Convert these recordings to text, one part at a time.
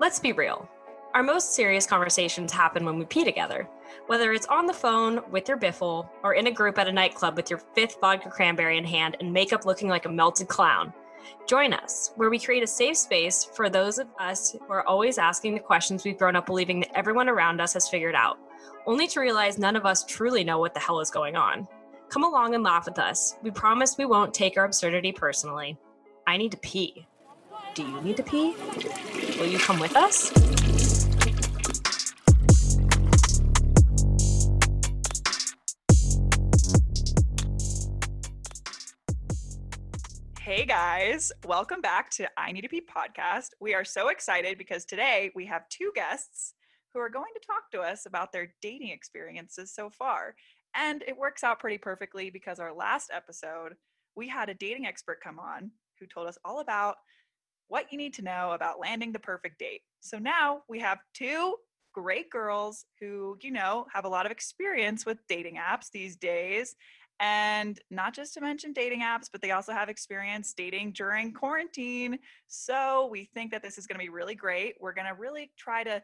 Let's be real. Our most serious conversations happen when we pee together, whether it's on the phone with your biffle or in a group at a nightclub with your fifth vodka cranberry in hand and makeup looking like a melted clown. Join us, where we create a safe space for those of us who are always asking the questions we've grown up believing that everyone around us has figured out, only to realize none of us truly know what the hell is going on. Come along and laugh with us. We promise we won't take our absurdity personally. I need to pee. Do you need to pee? Will you come with us? Hey guys, welcome back to I Need to Pee podcast. We are so excited because today we have two guests who are going to talk to us about their dating experiences so far. And it works out pretty perfectly because our last episode, we had a dating expert come on who told us all about what you need to know about landing the perfect date. So now we have two great girls who, you know, have a lot of experience with dating apps these days. And not just to mention dating apps, but they also have experience dating during quarantine. So we think that this is going to be really great. We're going to really try to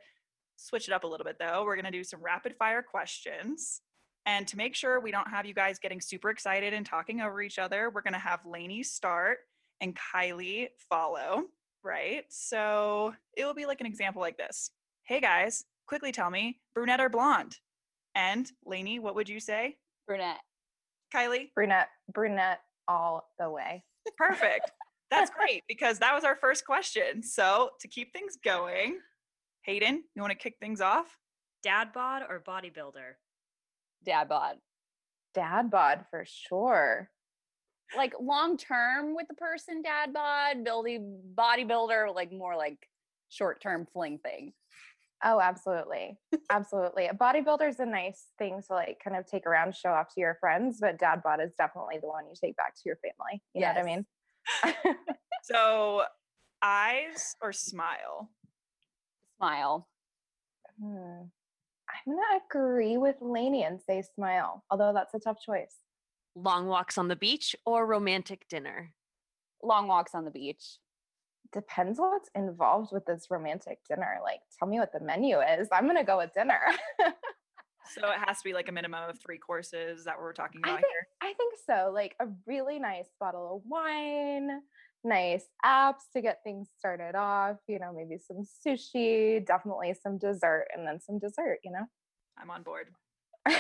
switch it up a little bit though. We're going to do some rapid fire questions. And to make sure we don't have you guys getting super excited and talking over each other, we're going to have Lainey start and Kiley follow, right? So it will be like an example like this Hey guys, quickly tell me, brunette or blonde? And Lainey, what would you say? Brunette. Kiley? Brunette, brunette all the way. Perfect. That's great because that was our first question. So to keep things going, Hayden, you want to kick things off? Dad bod or bodybuilder? Dad bod. Dad bod for sure. Like long term with the person, dad bod, building bodybuilder, like more like short term fling thing. Oh, absolutely. absolutely. A bodybuilder is a nice thing to like kind of take around, show off to your friends, but dad bod is definitely the one you take back to your family. You know what I mean? So eyes or smile? Smile. Hmm. I'm going to agree with Lainey and say smile, although that's a tough choice. Long walks on the beach or romantic dinner? Long walks on the beach. Depends what's involved with this romantic dinner. Like, tell me what the menu is. I'm going to go with dinner. So it has to be like a minimum of three courses. Is that what we're talking I about think, here? I think so. Like a really nice bottle of wine, nice apps to get things started off, you know, maybe some sushi, definitely some dessert, and then some dessert, you know? I'm on board. I'm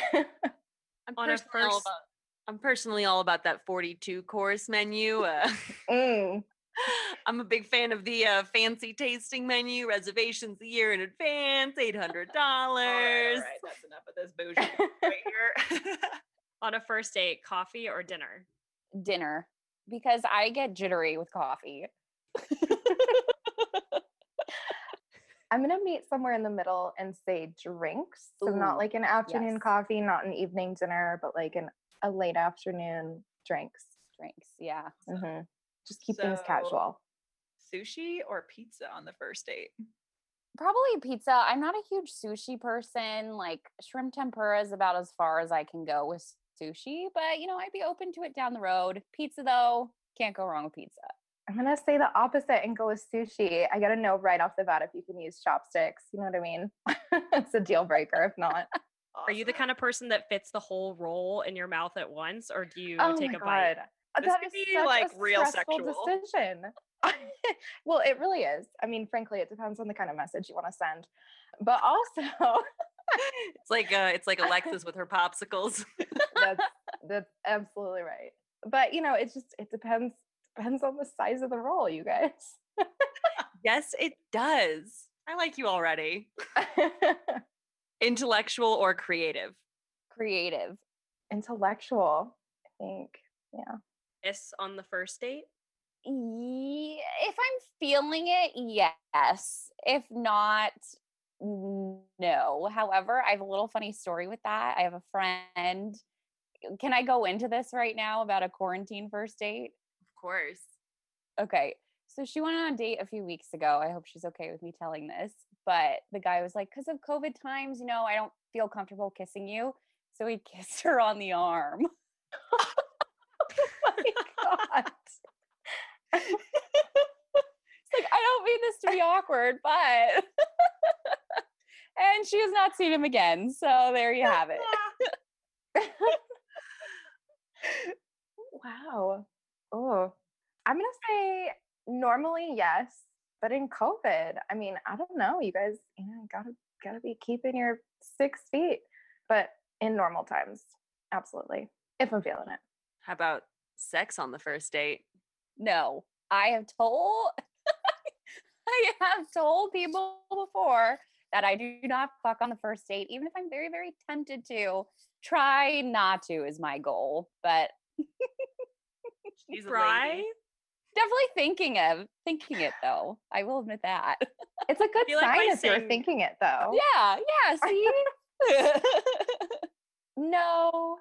On a personally first- about I'm personally all about that 42 course menu. Uh, Mm. I'm a big fan of the uh, fancy tasting menu, reservations a year in advance, $800. All right, all right, that's enough of this bougie right here. on a first date, coffee or dinner? Dinner. Because I get jittery with coffee. I'm gonna meet somewhere in the middle and say drinks. So not like an afternoon yes. coffee, not an evening dinner, but like an a late afternoon drinks. Drinks. Yeah. hmm Just keep things casual. Sushi or pizza on the first date? Probably pizza. I'm not a huge sushi person. Like shrimp tempura is about as far as I can go with sushi, but you know, I'd be open to it down the road. Pizza though, can't go wrong with pizza. I'm gonna say the opposite and go with sushi. I gotta know right off the bat if you can use chopsticks. You know what I mean? it's a deal breaker if not. Are you the kind of person that fits the whole roll in your mouth at once, or do you oh take a bite? god, This that could is be, such like, a real sexual. decision. well, it really is. I mean, frankly, it depends on the kind of message you want to send, but also It's like uh, it's like Alexis with her popsicles. that's that's absolutely right. But you know, it just it depends depends on the size of the roll, you guys. yes, it does. I like you already. Intellectual or creative? Creative. Intellectual, I think. Yeah. Kiss on the first date? Ye- If I'm feeling it, yes. If not, no. However, I have a little funny story with that. I have a friend. Can I go into this right now about a quarantine first date? Of course. Okay. So she went on a date a few weeks ago. I hope she's okay with me telling this. But the guy was like, because of COVID times, you know, I don't feel comfortable kissing you. So he kissed her on the arm. oh my god. So like, I don't mean this to be awkward, but. and she has not seen him again. So there you have it. wow. Oh, I'm gonna say normally yes, but in COVID, I mean, I don't know. You guys, you know, gotta gotta be keeping your six feet, but in normal times, absolutely. If I'm feeling it. How about sex on the first date? No, I have told. I have told people before that I do not fuck on the first date, even if I'm very, very tempted to. Try not to is my goal, but She's a lady. Definitely thinking of thinking it though. I will admit that. It's a good like sign by if you're thinking it though. yeah, yeah. See, No.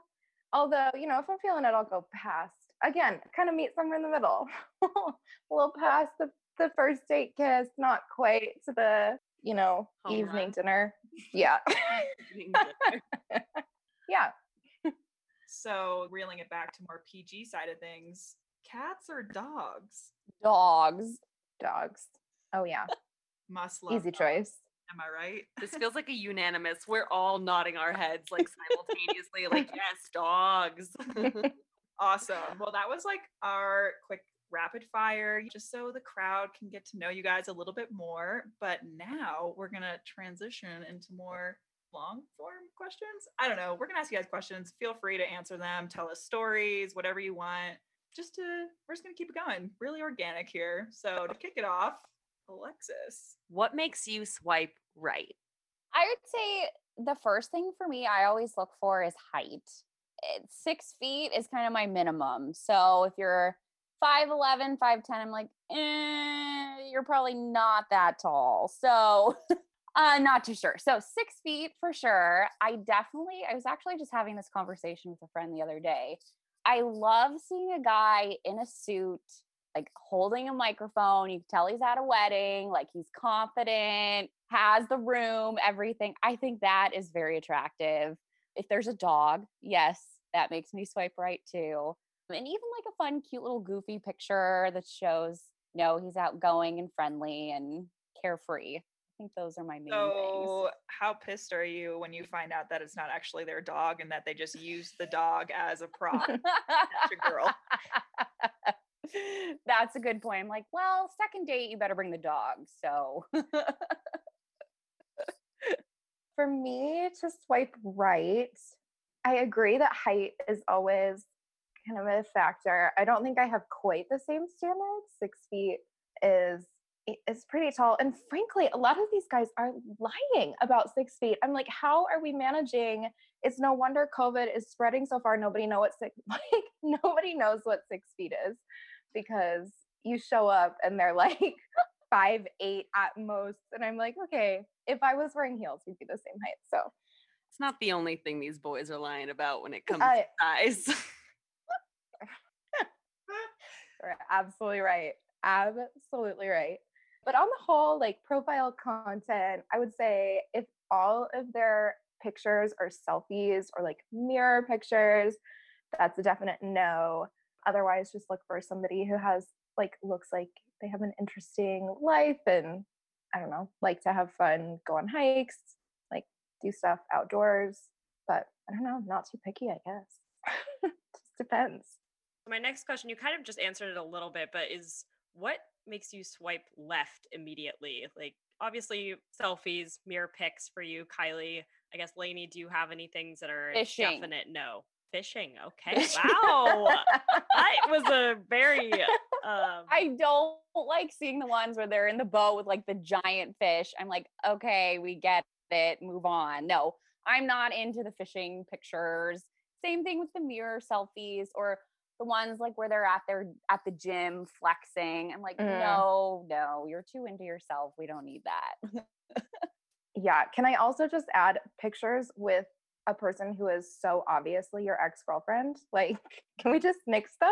Although, you know, if I'm feeling it, I'll go past. Again, kind of meet somewhere in the middle. a little past the, the first date kiss, not quite to the, you know, Home evening run. dinner. Yeah. yeah. So reeling it back to more PG side of things, cats or dogs? dogs. Dogs. Oh yeah. Must love Easy dogs, choice. Am I right? this feels like a unanimous. We're all nodding our heads like simultaneously, like yes, dogs. Awesome. Well, that was like our quick rapid fire, just so the crowd can get to know you guys a little bit more. But now we're going to transition into more long form questions. I don't know. We're going to ask you guys questions. Feel free to answer them, tell us stories, whatever you want. Just to, we're just going to keep it going. Really organic here. So to kick it off, Alexis. what makes you swipe right? I would say the first thing for me, I always look for is height. It's six feet is kind of my minimum. So if you're 5'11, 5'10, I'm like, eh, you're probably not that tall. So uh, not too sure. So six feet for sure. I definitely, I was actually just having this conversation with a friend the other day. I love seeing a guy in a suit, like holding a microphone. You can tell he's at a wedding, like he's confident, has the room, everything. I think that is very attractive. If there's a dog, yes, that makes me swipe right too. And even like a fun, cute little goofy picture that shows, no, he's outgoing and friendly and carefree. Think those are my main So, how pissed are you when you find out that it's not actually their dog and that they just used the dog as a prop? That's your girl. That's a good point. I'm like, well, second date, you better bring the dog. So For me to swipe right, I agree that height is always kind of a factor. I don't think I have quite the same standards. Six feet is is pretty tall, and frankly, a lot of these guys are lying about six feet. I'm like, how are we managing? It's no wonder COVID is spreading so far. Nobody know what six like nobody knows what six feet is because you show up and they're like five eight at most, and I'm like, okay, if I was wearing heels, we'd be the same height. So It's not the only thing these boys are lying about when it comes I- to size. You're absolutely right. Absolutely right. But on the whole, like profile content, I would say if all of their pictures are selfies or like mirror pictures, that's a definite no. Otherwise, just look for somebody who has like looks like they have an interesting life and I don't know, like to have fun, go on hikes, like do stuff outdoors. But I don't know, not too picky, I guess. just depends. My next question, you kind of just answered it a little bit, but is what makes you swipe left immediately? Like, obviously, selfies, mirror pics for you, Kiley. I guess, Lainey, do you have any things that are Fishing. definite no? Fishing. Okay. Wow. that was a very. Um, I don't like seeing the ones where they're in the boat with like the giant fish. I'm like, okay, we get it, move on. No, I'm not into the fishing pictures. Same thing with the mirror selfies or the ones like where they're at their at the gym flexing. I'm like, Mm. no, no, you're too into yourself. We don't need that. Yeah. Can I also just add pictures with a person who is so obviously your ex girlfriend? Like, can we just mix those?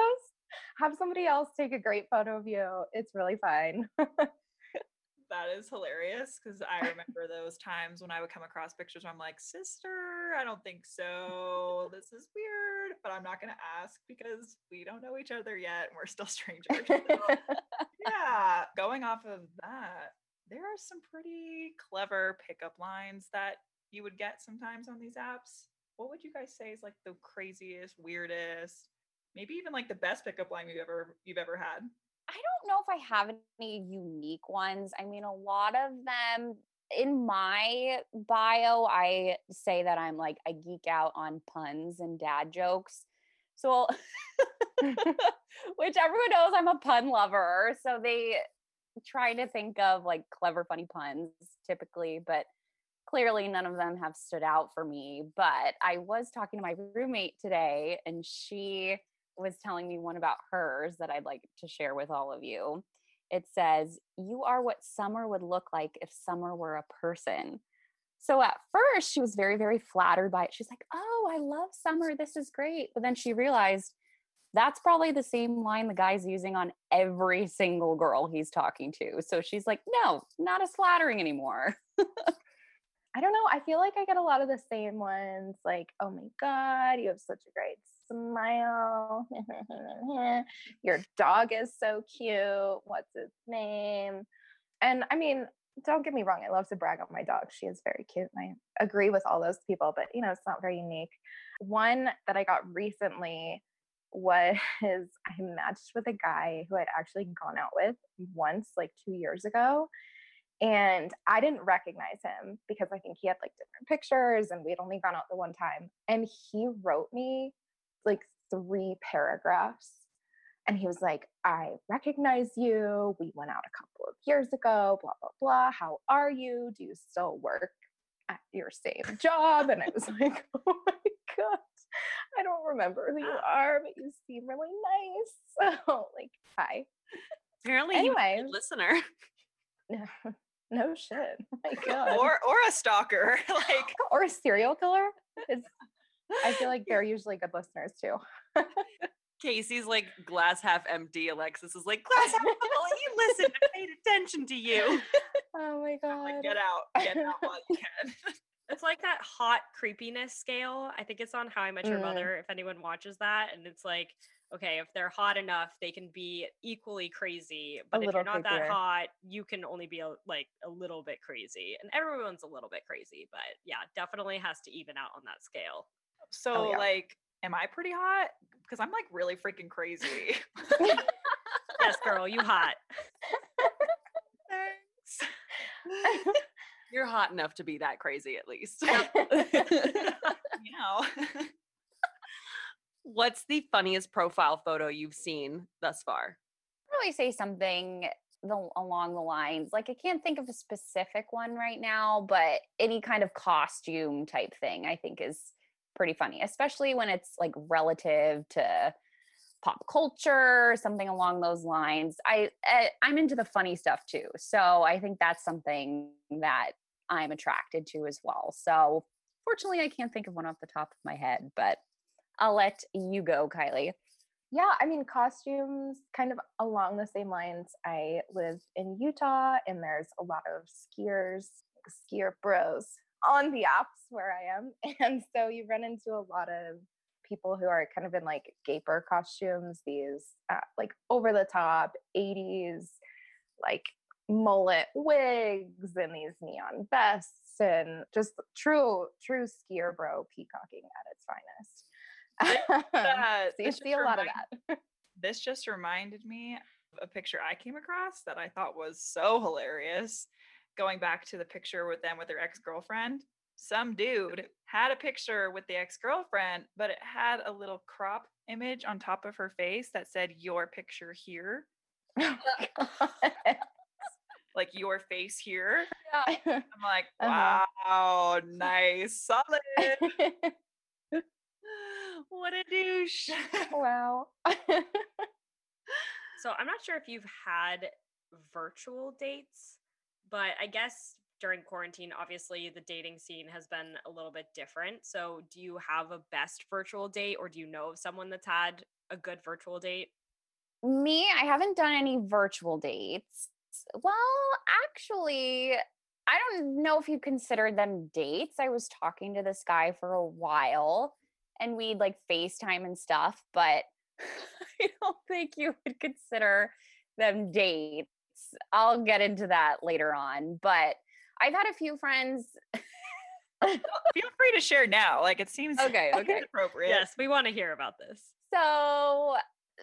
Have somebody else take a great photo of you. It's really fine. That is hilarious because I remember those times when I would come across pictures where I'm like, sister, I don't think so. This is weird, but I'm not going to ask because we don't know each other yet and we're still strangers. So, yeah, going off of that, there are some pretty clever pickup lines that you would get sometimes on these apps. What would you guys say is like the craziest, weirdest, maybe even like the best pickup line you've ever you've ever had? I don't know if I have any unique ones. I mean, a lot of them in my bio, I say that I'm like, I geek out on puns and dad jokes. So, which everyone knows I'm a pun lover. So they try to think of like clever, funny puns typically, but clearly none of them have stood out for me. But I was talking to my roommate today and she was telling me one about hers that I'd like to share with all of you. It says, You are what summer would look like if summer were a person. So at first, she was very, very flattered by it. She's like, Oh, I love summer. This is great. But then she realized that's probably the same line the guy's using on every single girl he's talking to. So she's like, No, not as flattering anymore. I don't know. I feel like I get a lot of the same ones like, oh my God, you have such a great smile. Your dog is so cute. What's its name? And I mean, don't get me wrong, I love to brag on my dog. She is very cute. And I agree with all those people, but you know, it's not very unique. One that I got recently was I matched with a guy who I'd actually gone out with once, like two years ago. And I didn't recognize him because I think he had like different pictures and we'd only gone out the one time. And he wrote me like three paragraphs. And he was like, I recognize you. We went out a couple of years ago, blah, blah, blah. How are you? Do you still work at your same job? And I was like, oh my God, I don't remember who you are, but you seem really nice. So, like, hi. Apparently, he was a listener. no no shit. Oh my God. Or or a stalker. like or a serial killer. Is I feel like they're usually good listeners too. Casey's like glass half empty. Alexis is like glass half full. He listened and paid attention to you. Oh my god. like get out. Get out while you can. It's like that hot creepiness scale. I think it's on How I Met Your Mm. Mother. If anyone watches that, and it's like, okay, if they're hot enough, they can be equally crazy. But if you're little not that hot, you can only be a, like a little bit crazy. And everyone's a little bit crazy, but yeah, definitely has to even out on that scale. Oh, so yeah. like, am I pretty hot? Because I'm like really freaking crazy. Yes, girl, you hot. Thanks. You're hot enough to be that crazy at least. You know. What's the funniest profile photo you've seen thus far? really say something the, along the lines like I can't think of a specific one right now, but any kind of costume type thing I think is pretty funny, especially when it's like relative to pop culture, something along those lines. I eh, I'm into the funny stuff too, so I think that's something that I'm attracted to as well. So fortunately, I can't think of one off the top of my head, but I'll let you go, Kiley. yeah, I mean costumes kind of along the same lines. I live in Utah and there's a lot of skiers, skier bros on the apps where I am. And so you run into a lot of people who are kind of in like gaper costumes, these uh, like over the top 80s like mullet wigs and these neon vests and just true true skier bro peacocking at its finest. That- so you see a lot of that. This just reminded me of a picture I came across that I thought was so hilarious. Going back to the picture with them with their ex girlfriend, some dude had a picture with the ex girlfriend, but it had a little crop image on top of her face that said, Your picture here, like your face here. I'm like, Uh-huh. Wow, nice, solid. what a douche. wow. So I'm not sure if you've had virtual dates, but I guess during quarantine, obviously the dating scene has been a little bit different. So do you have a best virtual date or do you know of someone that's had a good virtual date? Me, I haven't done any virtual dates. Well, actually, I don't know if you consider them dates. I was talking to this guy for a while and we'd like FaceTime and stuff, but I don't think you would consider them dates. I'll get into that later on, but I've had a few friends. Feel free to share now. Like it seems Okay, okay. appropriate. Yes, we want to hear about this. So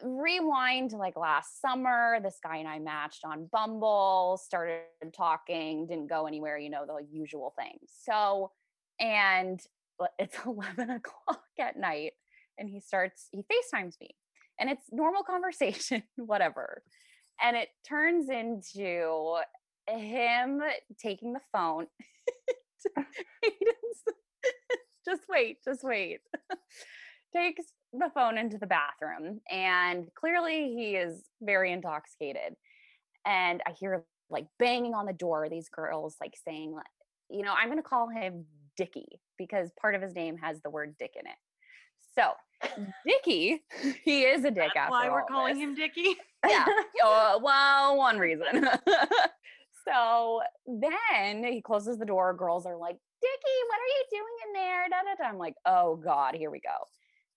rewind like last summer, this guy and I matched on Bumble, started talking, didn't go anywhere, you know, the usual things. So, and it's 11 o'clock at night and he starts, he FaceTimes me and it's normal conversation, whatever. And it turns into him taking the phone. Just wait, just wait. Takes the phone into the bathroom and clearly he is very intoxicated. And I hear like banging on the door, these girls like saying, you know, I'm going to call him Dicky because part of his name has the word dick in it. So, Dicky, he is a dick That's why we're calling this him Dicky. yeah. Uh, well, one reason. so then he closes the door. Girls are like, Dickie, what are you doing in there? Da, da, da. I'm like, oh God, here we go.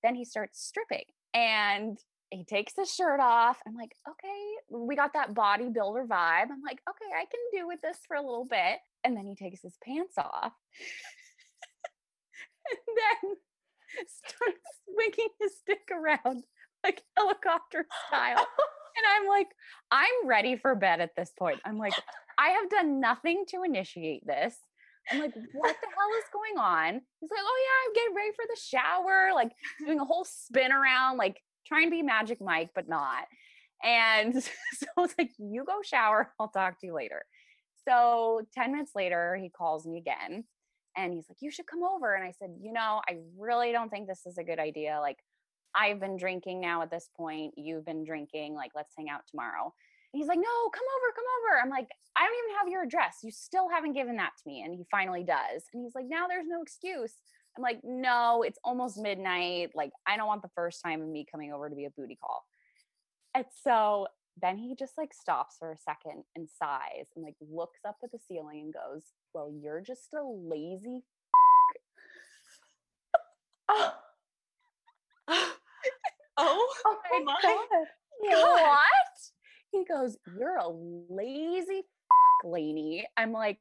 Then he starts stripping and he takes his shirt off. I'm like, okay, we got that bodybuilder vibe. I'm like, okay, I can do with this for a little bit. And then he takes his pants off. and then starts swinging his stick around like helicopter style. And I'm like, I'm ready for bed at this point. I'm like, I have done nothing to initiate this. I'm like, what the hell is going on? He's like, oh yeah, I'm getting ready for the shower, like doing a whole spin around, like trying to be Magic Mike, but not. And so it's like, you go shower, I'll talk to you later. So 10 minutes later, he calls me again and he's like, you should come over. And I said, you know, I really don't think this is a good idea. Like, I've been drinking now at this point. You've been drinking. Like, let's hang out tomorrow. And he's like, no, come over, come over. I'm like, I don't even have your address. You still haven't given that to me. And he finally does. And he's like, now there's no excuse. I'm like, no, it's almost midnight. Like, I don't want the first time of me coming over to be a booty call. And so then he just like stops for a second and sighs and like looks up at the ceiling and goes, well, you're just a lazy. oh, oh, oh my my god. what? He goes, You're a lazy fuck, Lainey. I'm like,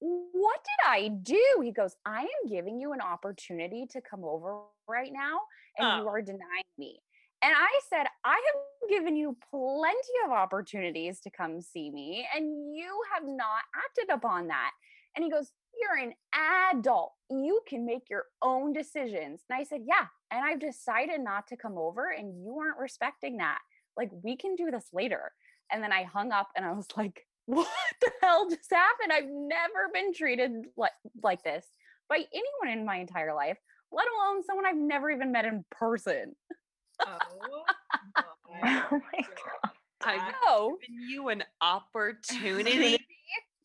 What did I do? He goes, I am giving you an opportunity to come over right now, and you Oh. are denying me. And I said, I have given you plenty of opportunities to come see me, and you have not acted upon that. And he goes, You're an adult. You can make your own decisions. And I said, Yeah. And I've decided not to come over, and you aren't respecting that. Like, we can do this later. And then I hung up and I was like, What the hell just happened? I've never been treated like, like this by anyone in my entire life, let alone someone I've never even met in person. Oh, my Oh my god. I've Oh, given you an opportunity.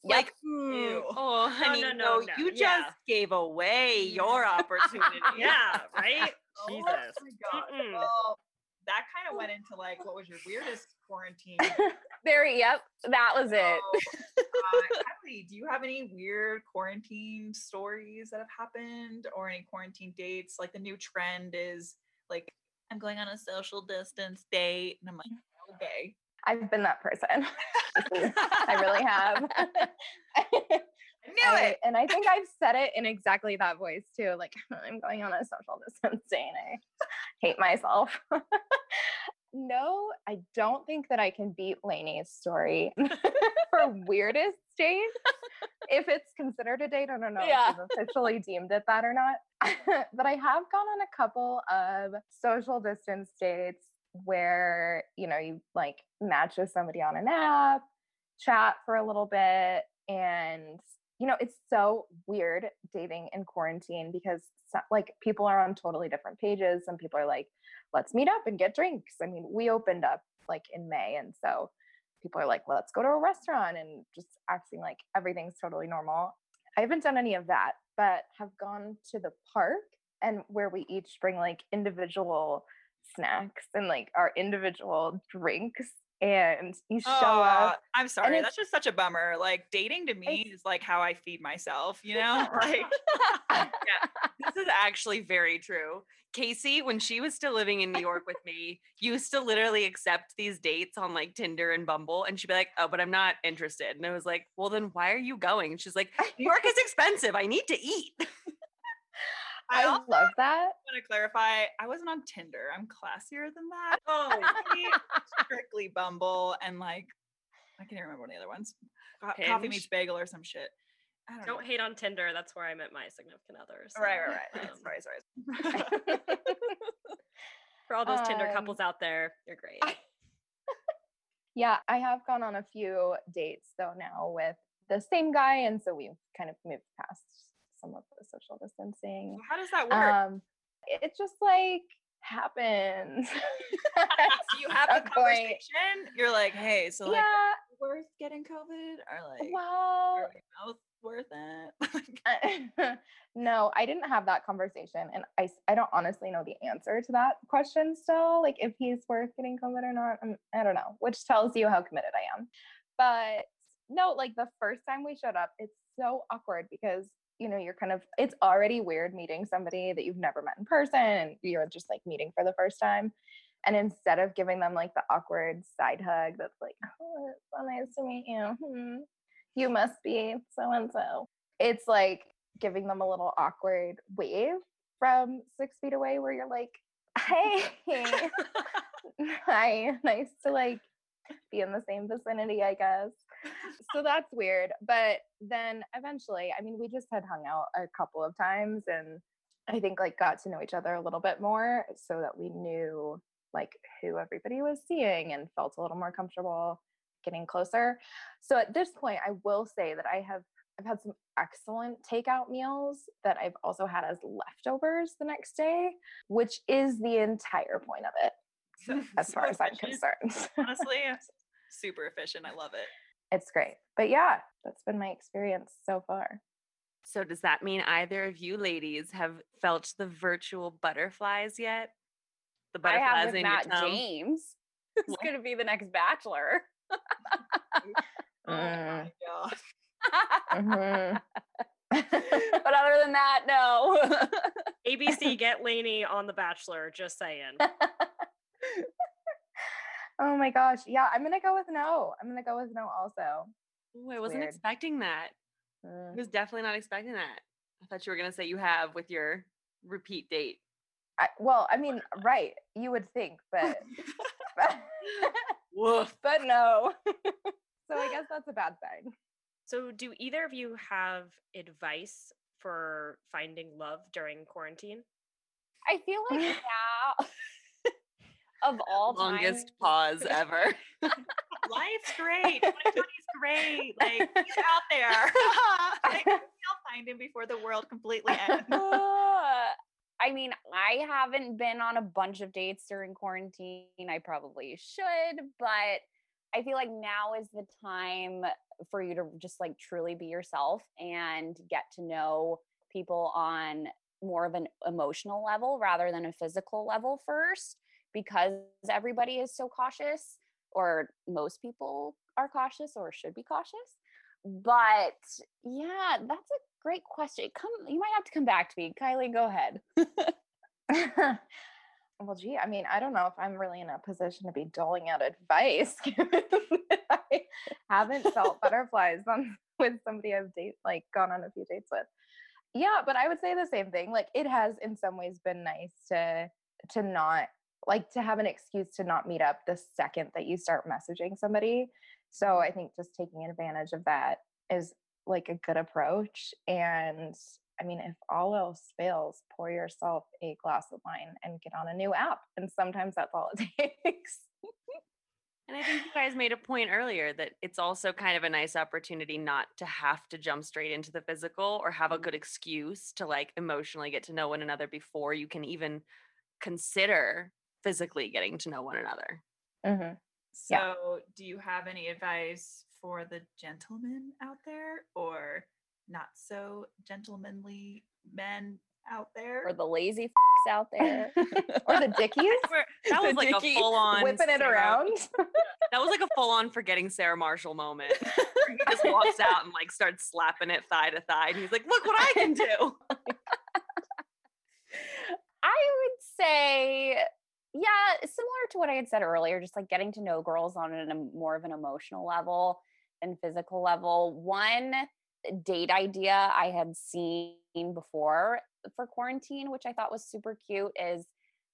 Like, mm, Ew. oh, honey, no, no, no, no, you just gave away your opportunity. Yeah, right? Oh Jesus. my god. Well, that kind of went into like what was your weirdest quarantine? very, yep, that was it. Uh, Kiley, do you have any weird quarantine stories that have happened or any quarantine dates? Like the new trend is like, I'm going on a social distance date. And I'm like, mm-hmm. okay. I've been that person. I really have. I knew I- it. and I think I've said it in exactly that voice too. Like I'm going on a social distancing. I hate myself. No, I don't think that I can beat Lainey's story for weirdest date. If it's considered a date, I don't know Yeah. if we've officially deemed it that or not. but I have gone on a couple of social distance dates where, you know, you like match with somebody on an app, chat for a little bit, and you know, it's so weird dating in quarantine because like people are on totally different pages. Some people are like, let's meet up and get drinks. I mean, we opened up like in May, and so people are like, let's go to a restaurant and just acting like everything's totally normal. I haven't done any of that, but have gone to the park and where we each bring like individual snacks and like our individual drinks and you show Aw, up. I'm sorry. That's just such a bummer. Like dating to me is like how I feed myself, you know? Like This is actually very true. Casey, when she was still living in New York with me, used to literally accept these dates on like Tinder and Bumble. And she'd be like, oh, but I'm not interested. And I was like, well, then why are you going? And she's like, New York is expensive. I need to eat. I I also love that. I want to clarify, I wasn't on Tinder. I'm classier than that. Oh, strictly Bumble and like I can't even remember one of the other ones. Co- Coffee meets bagel or some shit. I don't, Don't hate on Tinder. That's where I met my significant others. so, Right, right, right. um, sorry, sorry. For all those Tinder Um, couples out there, you're great. Yeah, I have gone on a few dates though now with the same guy, and so we've kind of moved past some of the social distancing. So how does that work? Um, it just like happens. Do you have at the point. conversation? You're like, hey, so like yeah, worth getting COVID? Or like well, worth it? No, I didn't have that conversation, and I I don't honestly know the answer to that question still. Like if he's worth getting COVID or not, I'm, I don't know, which tells you how committed I am. But no, like the first time we showed up, it's so awkward because you know you're kind of it's already weird meeting somebody that you've never met in person, and you're just like meeting for the first time. And instead of giving them like the awkward side hug that's like, oh, it's so nice to meet you. Hmm you must be so and so. It's like giving them a little awkward wave from six feet away where you're like, hey, hi, nice to like be in the same vicinity, I guess. So that's weird. But then eventually, I mean, we just had hung out a couple of times and I think like got to know each other a little bit more so that we knew like who everybody was seeing and felt a little more comfortable getting closer. So at this point, I will say that I have I've had some excellent takeout meals that I've also had as leftovers the next day, which is the entire point of it, So- as far as I'm concerned. Honestly, super efficient. I love it. it's great. But yeah, that's been my experience so far. So does that mean either of you ladies have felt the virtual butterflies yet? The butterflies I butterflies have with in Matt your tongue? James. Who's going to be the next bachelor? Oh my god. Mhm. but other than that, no. ABC, get Lainey on The Bachelor. Just saying. Oh my gosh. Yeah, I'm gonna go with no. I'm gonna go with no also. Ooh, I wasn't weird. expecting that. Mm. I was definitely not expecting that. I thought you were gonna say you have with your repeat date. I, well, I mean, right. You would think, but but, but no. so I guess that's a bad sign. So, do either of you have advice for finding love during quarantine? I feel like now, of all Longest time, pause ever. Life's great. 2020's great. Like he's out there. like, I'll find him before the world completely ends. Uh, I mean, I haven't been on a bunch of dates during quarantine. I probably should, but I feel like now is the time for you to just like truly be yourself and get to know people on more of an emotional level rather than a physical level first because everybody is so cautious or most people are cautious or should be cautious but yeah that's a great question come you might have to come back to me kiley go ahead well, gee, I mean, I don't know if I'm really in a position to be doling out advice. I haven't felt butterflies on with somebody I've date like gone on a few dates with. Yeah, but I would say the same thing. Like it has in some ways been nice to to not like to have an excuse to not meet up the second that you start messaging somebody. So I think just taking advantage of that is like a good approach and I mean, if all else fails, pour yourself a glass of wine and get on a new app. And sometimes that's all it takes. And I think you guys made a point earlier that it's also kind of a nice opportunity not to have to jump straight into the physical or have a mm-hmm. good excuse to like emotionally get to know one another before you can even consider physically getting to know one another. hmm So, Yeah. do you have any advice for the gentlemen out there or not so gentlemanly men out there. or the lazy f***s out there. or the dickies That was The like dicky a full on whipping it around. That was like a full on forgetting Sarah Marshall moment. he just walks out and like starts slapping it thigh to thigh, and he's like, "Look what I can do." I would say, yeah, similar to what I had said earlier, just like getting to know girls on a more of an emotional level than physical level. One eh, date idea I had seen before for quarantine, which I thought was super cute, is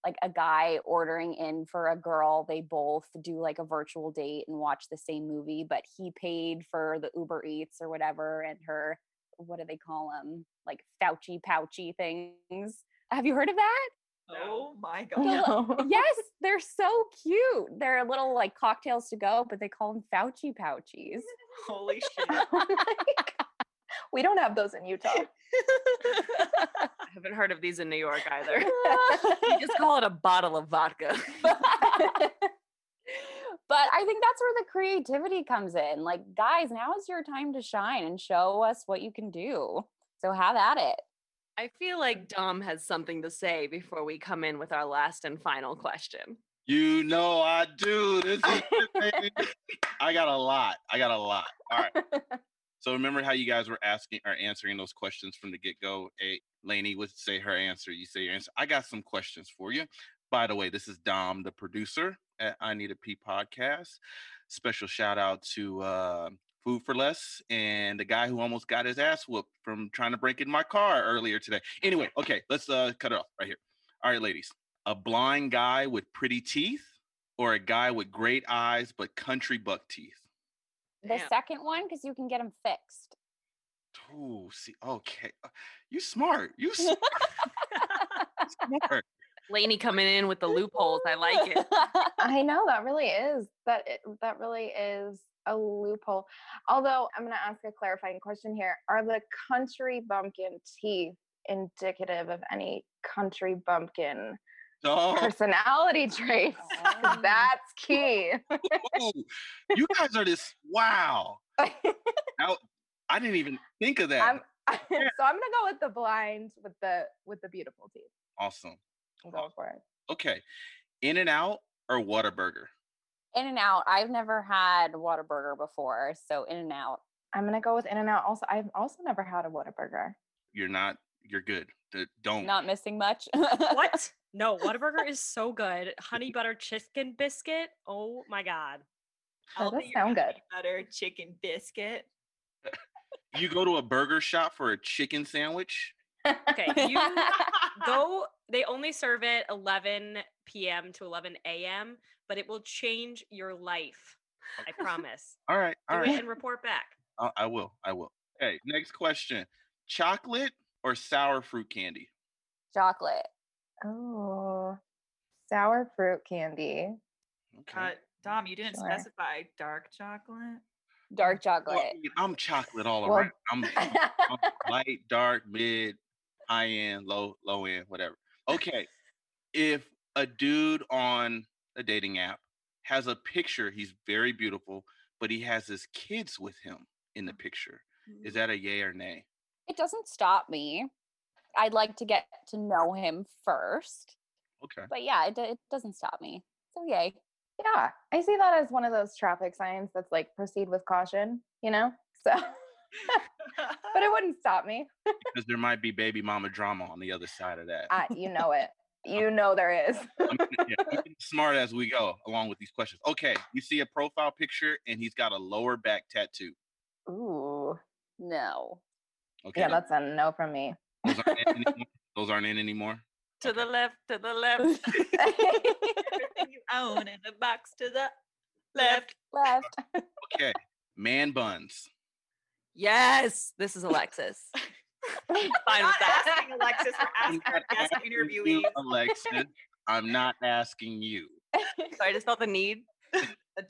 like a guy ordering in for a girl. They both do like a virtual date and watch the same movie, but he paid for the Uber Eats or whatever, and her, what do they call them? Like Fauci pouchy things. Have you heard of that? Oh my god. li- yes, they're so cute. They're little like cocktails to go, but they call them Fauci pouchies. Holy shit. Oh my God. we don't have those in Utah. I haven't heard of these in New York either. You just call it a bottle of vodka. but I think that's where the creativity comes in. Like, guys, now is your time to shine and show us what you can do. So have at it. I feel like Dom has something to say before we come in with our last and final question. You know I do. This is it. I got a lot. I got a lot. All right. So remember how you guys were asking or answering those questions from the get go? A Lainey would say her answer. You say your answer. I got some questions for you. By the way, this is Dom, the producer at I Need a P podcast. Special shout out to uh, Food for Less and the guy who almost got his ass whooped from trying to break in my car earlier today. Anyway, okay, let's uh, cut it off right here. All right, ladies a blind guy with pretty teeth or a guy with great eyes but country buck teeth? The Damn. second one, because you can get them fixed. Oh, see, okay. uh, You smart. You s- smart. Lainey coming in with the loopholes. I like it. I know that really is that it, that really is a loophole. Although I'm going to ask a clarifying question here: Are the country bumpkin teeth indicative of any country bumpkin Oh, personality traits? Oh. That's key. you guys are this. Wow. Now, I didn't even think of that. I'm, so I'm gonna go with the blind with the with the beautiful teeth. awesome. I'm for it. Okay. In and out or Whataburger? In and out. I've never had Whataburger before, so In and Out. I'm gonna go with In and Out. Also, I've also never had a Whataburger. You're not, you're good. D- Don't. Not missing much. What? No, Whataburger is so good. Honey butter chicken biscuit. Oh my god. That does be your sound good. Butter chicken biscuit. You go to a burger shop for a chicken sandwich? Okay, you go. They only serve it 11 p.m. to 11 a.m., but it will change your life. I promise. All right. Do All it and report back. I, I will. I will. Okay. Next question chocolate or sour fruit candy? Chocolate. Oh, sour fruit candy. Okay. Uh, Dom, you didn't Sure. specify dark chocolate. Dark Well, I chocolate. mean, I'm chocolate all Well- around. I'm, I'm light, dark, mid, high end, low, low end, whatever. Okay. if a dude on a dating app has a picture, he's very beautiful, but he has his kids with him in the picture. Is that a yay or nay? It doesn't stop me. I'd like to get to know him first. Okay. But yeah, it, it doesn't stop me. So yay. yeah, I see that as one of those traffic signs that's like proceed with caution. You know, so but it wouldn't stop me. Because there might be baby mama drama on the other side of that. Uh, you know it. Oh. You know there is. Yeah, smart as we go along with these questions. Okay, you see a profile picture and he's got a lower back tattoo. Ooh, No. Okay, yeah, that's a no from me. those, aren't in anymore? those aren't in anymore. To the left, to the left. Everything you own in a box to the left. Left. Okay, man buns. Yes, this is Alexis. Fine with Not that. asking Alexis, we're I'm asking our not guest asking interviewees. you, Alexis. I'm not asking you. So I just felt the need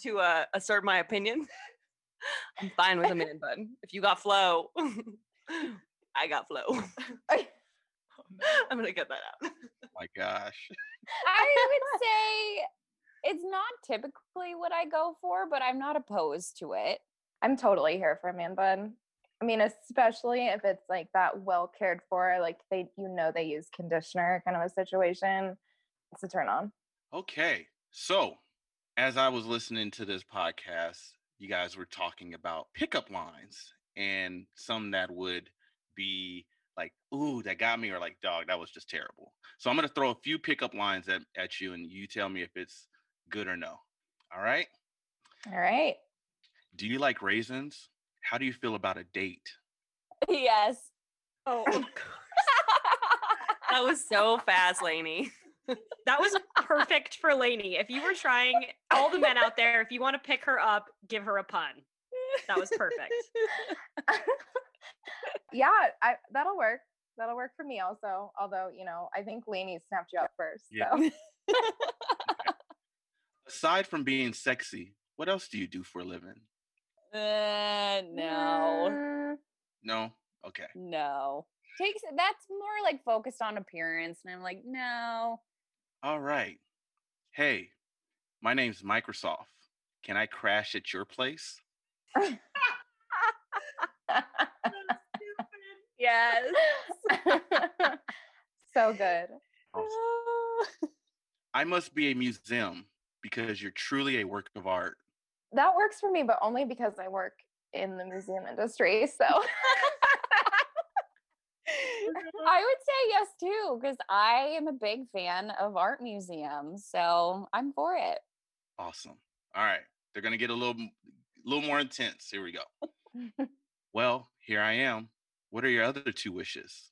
to uh, assert my opinion. I'm fine with a man bun. If you got flow, I got flow. I'm gonna get that out. my gosh. I would say it's not typically what I go for, but I'm not opposed to it. I'm totally here for a man bun. I mean, especially if it's like that well cared for, like they, you know, they use conditioner kind of a situation. It's a turn on. Okay. So, as I was listening to this podcast, you guys were talking about pickup lines and some that would be like, ooh, that got me, or like, dog, that was just terrible. So, I'm going to throw a few pickup lines at, at you and you tell me if it's good or no. All right. All right. Do you like raisins? How do you feel about a date? yes. Oh. That was so fast, Lainey. That was perfect for Lainey. If you were trying, all the men out there, if you want to pick her up, give her a pun. That was perfect. yeah, I, that'll work. That'll work for me also. Although, you know, I think Lainey snapped you up first. Yeah. So Aside from being sexy, what else do you do for a living? Uh, no. No? Okay. No. Takes that's more like focused on appearance. And I'm like, no. All right. Hey, my name's Microsoft. Can I crash at your place? Yes. so good. I must be a museum because you're truly a work of art. That works for me, but only because I work in the museum industry. So mm-hmm. I would say yes too, because I am a big fan of art museums. So I'm for it. Awesome. All right. They're going to get a little little more intense. Here we go. well, here I am. What are your other two wishes?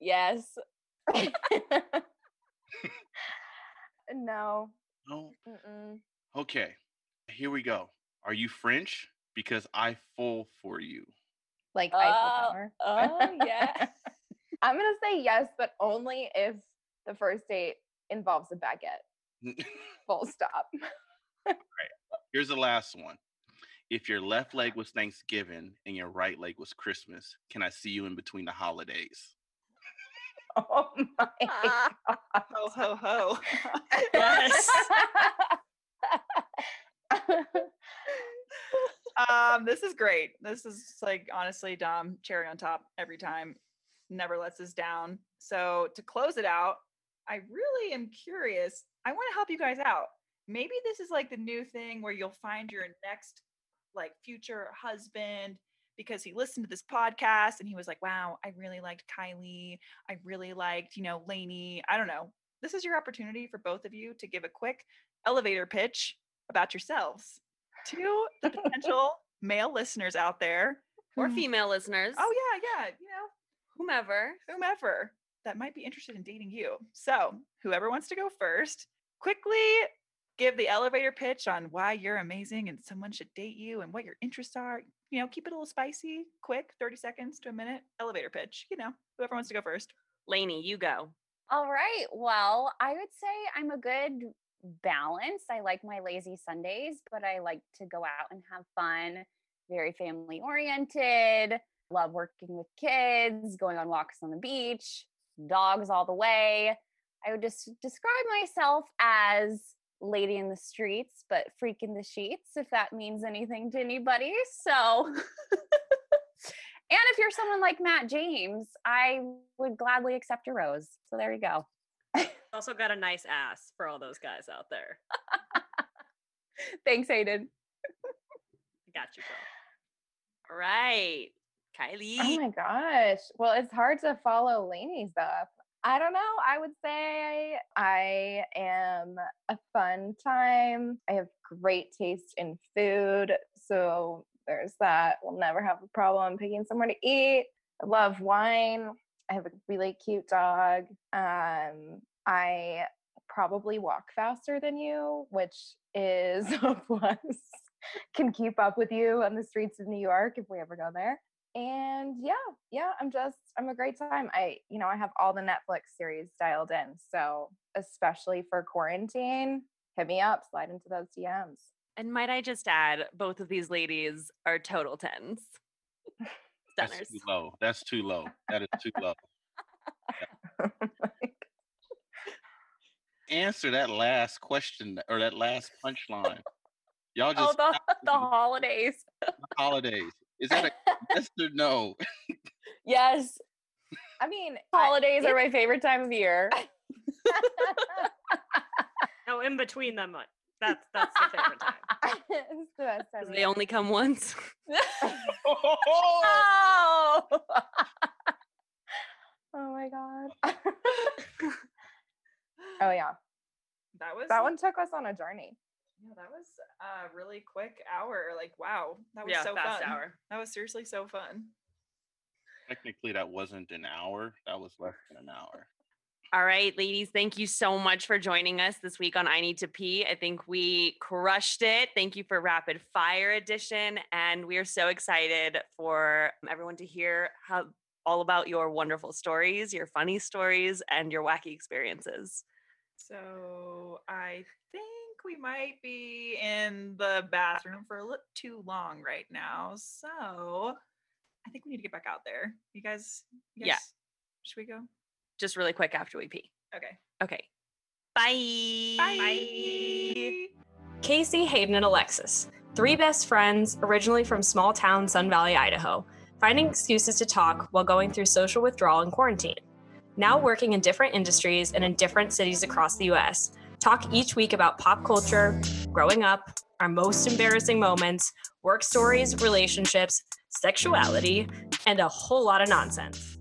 Yes. no. No. Mm-mm. Okay. Here we go. Are you French? Because I fall for you. Like Eiffel Oh, Tower. oh, yeah. I'm gonna say yes, but only if the first date involves a baguette. Full stop. Here's the last one. If your left leg was Thanksgiving and your right leg was Christmas, can I see you in between the holidays? Oh my. Ah. Ho ho ho. Yes. Um, this is great. This is like honestly, Dom, cherry on top every time. Never lets us down. So to close it out, I really am curious. I want to help you guys out. Maybe this is like the new thing where you'll find your next like future husband because he listened to this podcast and he was like, wow, I really liked Kiley. I really liked, you know, Lainey. I don't know. This is your opportunity for both of you to give a quick elevator pitch about yourselves to the potential male listeners out there. Or hmm. female listeners. Oh yeah, yeah, you know, whomever. whomever that might be interested in dating you. So, whoever wants to go first, quickly give the elevator pitch on why you're amazing and someone should date you and what your interests are. You know, keep it a little spicy, quick, 30 seconds to a minute elevator pitch. You know, whoever wants to go first. Lainey, you go. All right. Well, I would say I'm a good balance. I like my lazy Sundays, but I like to go out and have fun, very family oriented, love working with kids, going on walks on the beach, dogs all the way. I would just describe myself as lady in the streets, but freak in the sheets, if that means anything to anybody. So, and if you're someone like Matt James, I would gladly accept a rose. So there you go. Also got a nice ass for all those guys out there. Thanks, Hayden. I got you, girl. All right. Kiley. Oh my gosh. Well, it's hard to follow Lainey's up. I don't know. I would say I am a fun time. I have great taste in food. So there's that. We'll never have a problem picking somewhere to eat. I love wine. I have a really cute dog. Um, I probably walk faster than you, which is a plus. Can keep up with you on the streets of New York if we ever go there and yeah yeah i'm just i'm a great time i you know i have all the netflix series dialed in so especially for quarantine hit me up slide into those dms And might I just add, both of these ladies are total tens. That's too low. That's too low. That is too low. Answer that last question or that last punchline. Y'all Oh, just the, the holidays. holidays. Is that a yes or no? Yes. I mean, I- Holidays are my favorite time of year. No, in between them, that's that's the favorite time. it's the best time. 'Cause of They only come once. oh. Oh my god. Oh yeah, That was that one took us on a journey. Yeah, that was a really quick hour. Like, wow, that was yeah, so fast fun. hour. That was seriously so fun. Technically, that wasn't an hour. That was less than an hour. All right, ladies, thank you so much for joining us this week on I Need to Pee. I think we crushed it. Thank you for Rapid Fire Edition. And we are so excited for everyone to hear how all about your wonderful stories, your funny stories, and your wacky experiences. So I think we might be in the bathroom for a little too long right now. So I think we need to get back out there. You guys, you Yeah. should we go? Just really quick after we pee. Okay. Okay. Bye. Bye. Casey, Hayden, and Alexis, three best friends originally from small town Sun Valley, Idaho, finding excuses to talk while going through social withdrawal and quarantine. Now working in different industries and in different cities across the US, talk each week about pop culture, growing up, our most embarrassing moments, work stories, relationships, sexuality, and a whole lot of nonsense.